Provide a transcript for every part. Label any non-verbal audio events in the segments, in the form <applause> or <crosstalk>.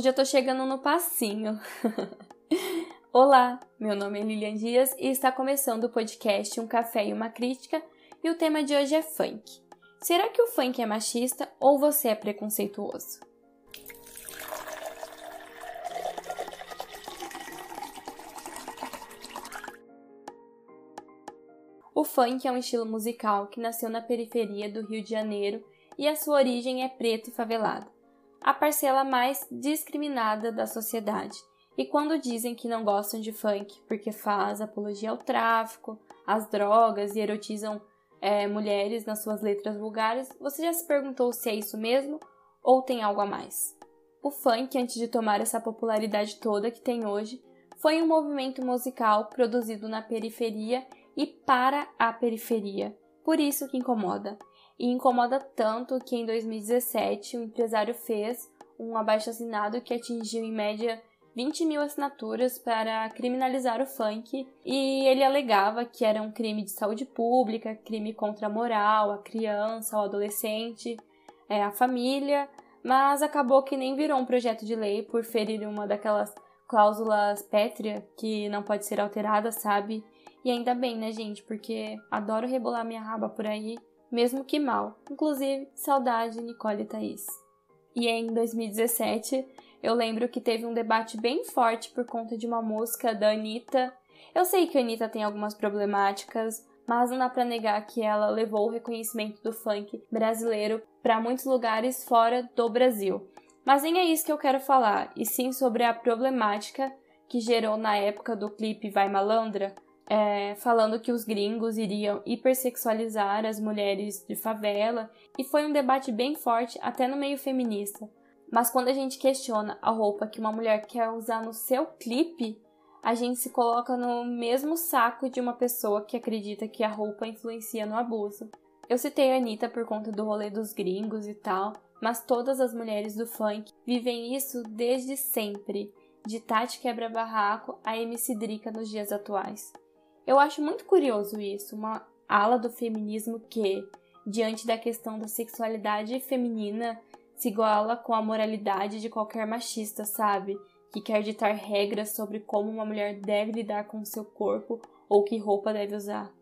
Hoje eu tô chegando no passinho. <laughs> Olá, meu nome é Lilian Dias e está começando o podcast Um Café e uma Crítica e o tema de hoje é funk. Será que o funk é machista ou você é preconceituoso? O funk é um estilo musical que nasceu na periferia do Rio de Janeiro e a sua origem é preta e favelada a parcela mais discriminada da sociedade. E quando dizem que não gostam de funk porque faz apologia ao tráfico, às drogas e erotizam é, mulheres nas suas letras vulgares, você já se perguntou se é isso mesmo ou tem algo a mais? O funk, antes de tomar essa popularidade toda que tem hoje, foi um movimento musical produzido na periferia e para a periferia. Por isso que incomoda e incomoda tanto que em 2017 o empresário fez um abaixo-assinado que atingiu em média 20 mil assinaturas para criminalizar o funk e ele alegava que era um crime de saúde pública, crime contra a moral, a criança, o adolescente, é, a família, mas acabou que nem virou um projeto de lei por ferir uma daquelas cláusulas pétrea que não pode ser alterada, sabe? E ainda bem, né, gente? Porque adoro rebolar minha raba por aí mesmo que mal. Inclusive, saudade Nicole e Thaís. E em 2017, eu lembro que teve um debate bem forte por conta de uma música da Anitta. Eu sei que a Anitta tem algumas problemáticas, mas não dá pra negar que ela levou o reconhecimento do funk brasileiro para muitos lugares fora do Brasil. Mas nem é isso que eu quero falar, e sim sobre a problemática que gerou na época do clipe Vai Malandra, é, falando que os gringos iriam hipersexualizar as mulheres de favela, e foi um debate bem forte até no meio feminista. Mas quando a gente questiona a roupa que uma mulher quer usar no seu clipe, a gente se coloca no mesmo saco de uma pessoa que acredita que a roupa influencia no abuso. Eu citei a Anitta por conta do rolê dos gringos e tal, mas todas as mulheres do funk vivem isso desde sempre, de Tati Quebra-Barraco a MC Drica nos dias atuais. Eu acho muito curioso isso, uma ala do feminismo que, diante da questão da sexualidade feminina, se iguala com a moralidade de qualquer machista, sabe? Que quer ditar regras sobre como uma mulher deve lidar com seu corpo ou que roupa deve usar.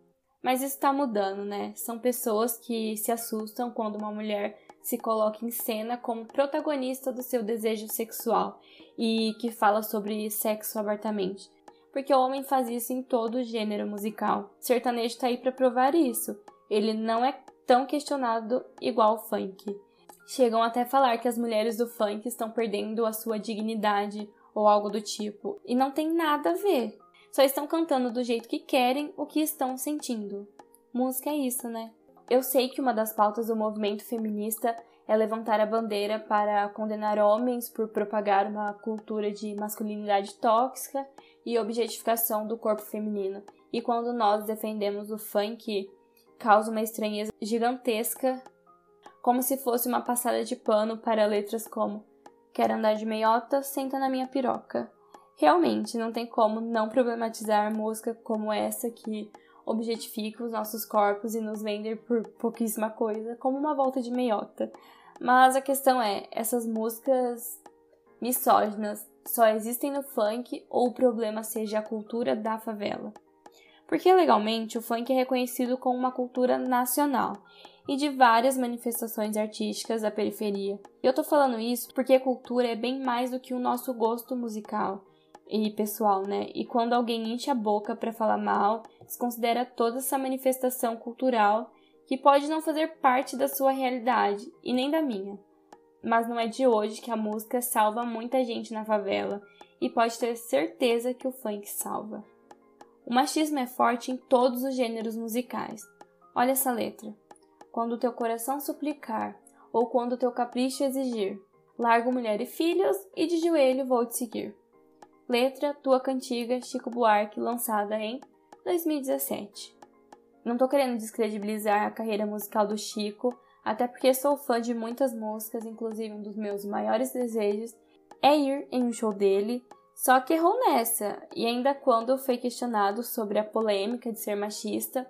Mas isso está mudando, né? São pessoas que se assustam quando uma mulher se coloca em cena como protagonista do seu desejo sexual e que fala sobre sexo abertamente porque o homem faz isso em todo o gênero musical. O sertanejo tá aí para provar isso. Ele não é tão questionado igual o funk. Chegam até a falar que as mulheres do funk estão perdendo a sua dignidade ou algo do tipo, e não tem nada a ver. Só estão cantando do jeito que querem o que estão sentindo. Música é isso, né? Eu sei que uma das pautas do movimento feminista é levantar a bandeira para condenar homens por propagar uma cultura de masculinidade tóxica e objetificação do corpo feminino. E quando nós defendemos o funk, causa uma estranheza gigantesca, como se fosse uma passada de pano para letras como Quer andar de meiota? Senta na minha piroca. Realmente, não tem como não problematizar música como essa que objetifica os nossos corpos e nos vende por pouquíssima coisa, como uma volta de meiota. Mas a questão é, essas músicas misóginas só existem no funk ou o problema seja a cultura da favela? Porque legalmente o funk é reconhecido como uma cultura nacional e de várias manifestações artísticas da periferia. E eu tô falando isso porque cultura é bem mais do que o nosso gosto musical e pessoal, né? E quando alguém enche a boca para falar mal, desconsidera toda essa manifestação cultural que pode não fazer parte da sua realidade e nem da minha. Mas não é de hoje que a música salva muita gente na favela e pode ter certeza que o funk salva. O machismo é forte em todos os gêneros musicais. Olha essa letra. Quando o teu coração suplicar, ou quando o teu capricho exigir, largo mulher e filhos e de joelho vou te seguir. Letra Tua Cantiga Chico Buarque, lançada em 2017. Não tô querendo descredibilizar a carreira musical do Chico, até porque sou fã de muitas músicas, inclusive um dos meus maiores desejos é ir em um show dele, só que errou nessa, e ainda quando foi questionado sobre a polêmica de ser machista,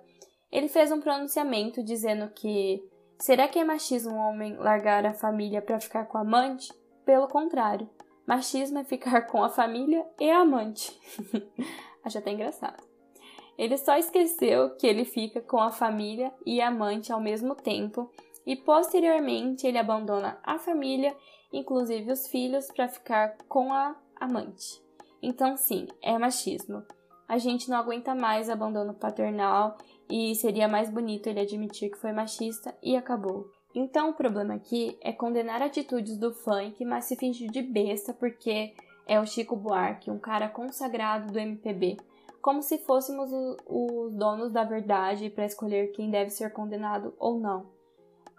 ele fez um pronunciamento dizendo que será que é machismo um homem largar a família para ficar com a amante? Pelo contrário, Machismo é ficar com a família e a amante. <laughs> Acho até engraçado. Ele só esqueceu que ele fica com a família e a amante ao mesmo tempo e posteriormente ele abandona a família, inclusive os filhos, para ficar com a amante. Então, sim, é machismo. A gente não aguenta mais abandono paternal e seria mais bonito ele admitir que foi machista e acabou. Então, o problema aqui é condenar atitudes do funk, mas se fingir de besta porque é o Chico Buarque, um cara consagrado do MPB, como se fôssemos os donos da verdade para escolher quem deve ser condenado ou não.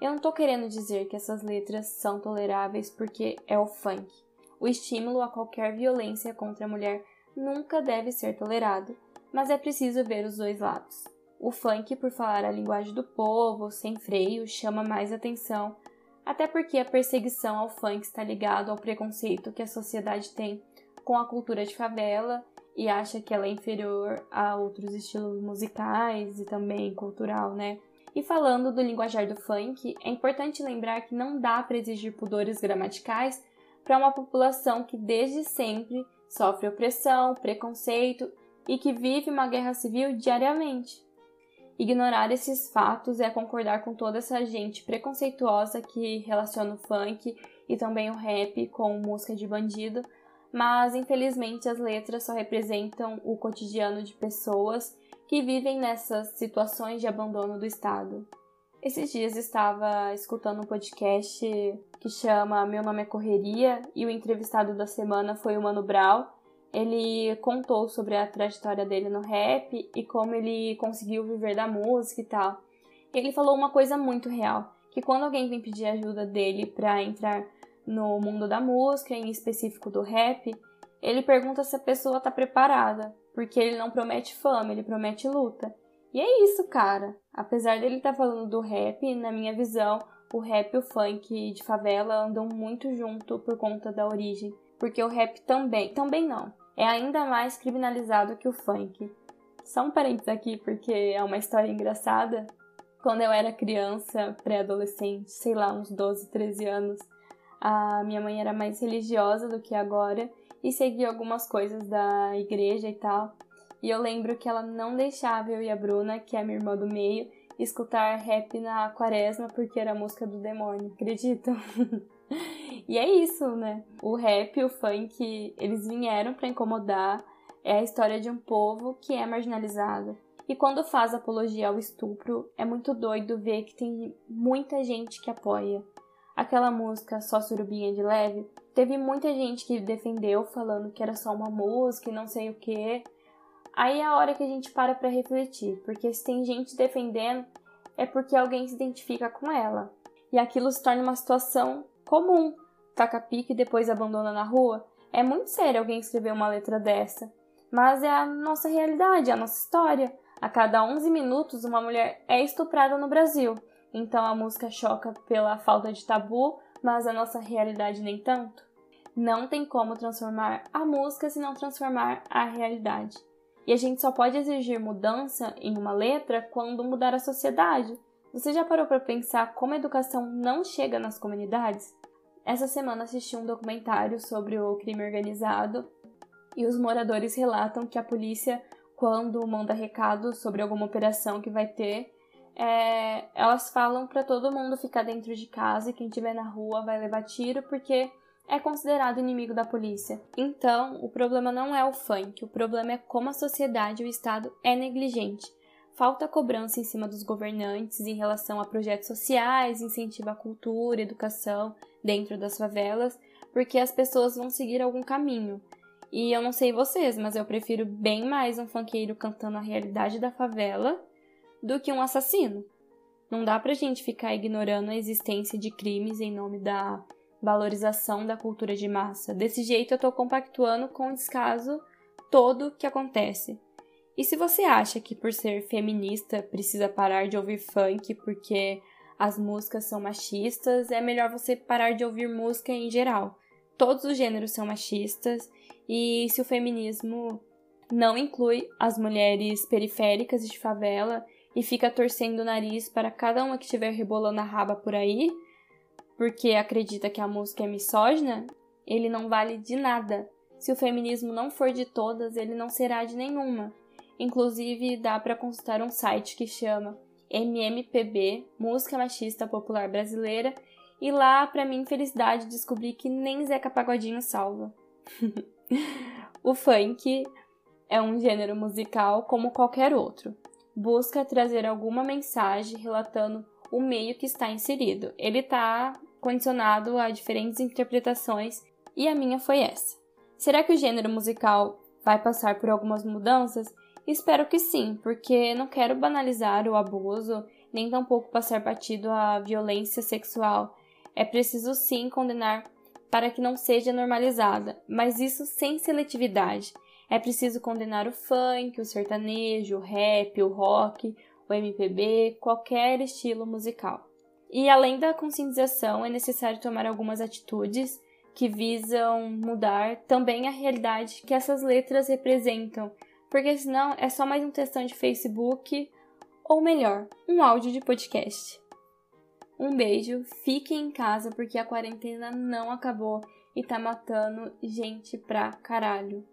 Eu não tô querendo dizer que essas letras são toleráveis porque é o funk. O estímulo a qualquer violência contra a mulher nunca deve ser tolerado, mas é preciso ver os dois lados. O funk, por falar a linguagem do povo, sem freio, chama mais atenção, até porque a perseguição ao funk está ligado ao preconceito que a sociedade tem com a cultura de favela e acha que ela é inferior a outros estilos musicais e também cultural, né? E falando do linguajar do funk, é importante lembrar que não dá para exigir pudores gramaticais para uma população que desde sempre sofre opressão, preconceito e que vive uma guerra civil diariamente. Ignorar esses fatos é concordar com toda essa gente preconceituosa que relaciona o funk e também o rap com música de bandido, mas infelizmente as letras só representam o cotidiano de pessoas que vivem nessas situações de abandono do Estado. Esses dias estava escutando um podcast que chama Meu Nome é Correria e o entrevistado da semana foi o Mano Brown. Ele contou sobre a trajetória dele no rap e como ele conseguiu viver da música e tal. Ele falou uma coisa muito real, que quando alguém vem pedir ajuda dele para entrar no mundo da música, em específico do rap, ele pergunta se a pessoa está preparada, porque ele não promete fama, ele promete luta. E é isso, cara. Apesar dele estar tá falando do rap, na minha visão, o rap e o funk de favela andam muito junto por conta da origem, porque o rap também, também não, é ainda mais criminalizado que o funk. Só um parênteses aqui, porque é uma história engraçada. Quando eu era criança, pré-adolescente, sei lá, uns 12, 13 anos, a minha mãe era mais religiosa do que agora e seguia algumas coisas da igreja e tal. E eu lembro que ela não deixava eu e a Bruna, que é a minha irmã do meio, escutar rap na quaresma porque era música do demônio, acreditam? <laughs> e é isso, né? O rap o funk, eles vieram para incomodar. É a história de um povo que é marginalizado. E quando faz apologia ao estupro, é muito doido ver que tem muita gente que apoia. Aquela música Só Surubinha de Leve, teve muita gente que defendeu falando que era só uma música e não sei o que. Aí é a hora que a gente para para refletir, porque se tem gente defendendo é porque alguém se identifica com ela. E aquilo se torna uma situação comum. Taca pique e depois abandona na rua. É muito sério alguém escrever uma letra dessa. Mas é a nossa realidade, é a nossa história. A cada 11 minutos, uma mulher é estuprada no Brasil. Então a música choca pela falta de tabu, mas a nossa realidade nem tanto. Não tem como transformar a música se não transformar a realidade. E a gente só pode exigir mudança em uma letra quando mudar a sociedade. Você já parou para pensar como a educação não chega nas comunidades? Essa semana assisti um documentário sobre o crime organizado e os moradores relatam que a polícia, quando manda recado sobre alguma operação que vai ter, é, elas falam para todo mundo ficar dentro de casa e quem estiver na rua vai levar tiro porque é considerado inimigo da polícia. Então, o problema não é o funk, o problema é como a sociedade e o Estado é negligente. Falta cobrança em cima dos governantes em relação a projetos sociais, incentivo à cultura, educação dentro das favelas, porque as pessoas vão seguir algum caminho. E eu não sei vocês, mas eu prefiro bem mais um funkeiro cantando a realidade da favela do que um assassino. Não dá pra gente ficar ignorando a existência de crimes em nome da valorização da cultura de massa. Desse jeito eu tô compactuando com o descaso todo que acontece. E se você acha que por ser feminista precisa parar de ouvir funk porque as músicas são machistas, é melhor você parar de ouvir música em geral. Todos os gêneros são machistas e se o feminismo não inclui as mulheres periféricas de favela e fica torcendo o nariz para cada uma que estiver rebolando a raba por aí, porque acredita que a música é misógina, ele não vale de nada. Se o feminismo não for de todas, ele não será de nenhuma. Inclusive, dá para consultar um site que chama MMPB, Música Machista Popular Brasileira, e lá, para mim, felicidade, descobri que nem Zeca Pagodinho salva. <laughs> o funk é um gênero musical como qualquer outro. Busca trazer alguma mensagem relatando o meio que está inserido. Ele está condicionado a diferentes interpretações e a minha foi essa. Será que o gênero musical vai passar por algumas mudanças? Espero que sim, porque não quero banalizar o abuso, nem tampouco passar batido a violência sexual. É preciso sim condenar para que não seja normalizada, mas isso sem seletividade. É preciso condenar o funk, o sertanejo, o rap, o rock, o MPB, qualquer estilo musical. E além da conscientização, é necessário tomar algumas atitudes que visam mudar também a realidade que essas letras representam porque senão é só mais um textão de Facebook, ou melhor, um áudio de podcast. Um beijo, fiquem em casa porque a quarentena não acabou e tá matando gente pra caralho.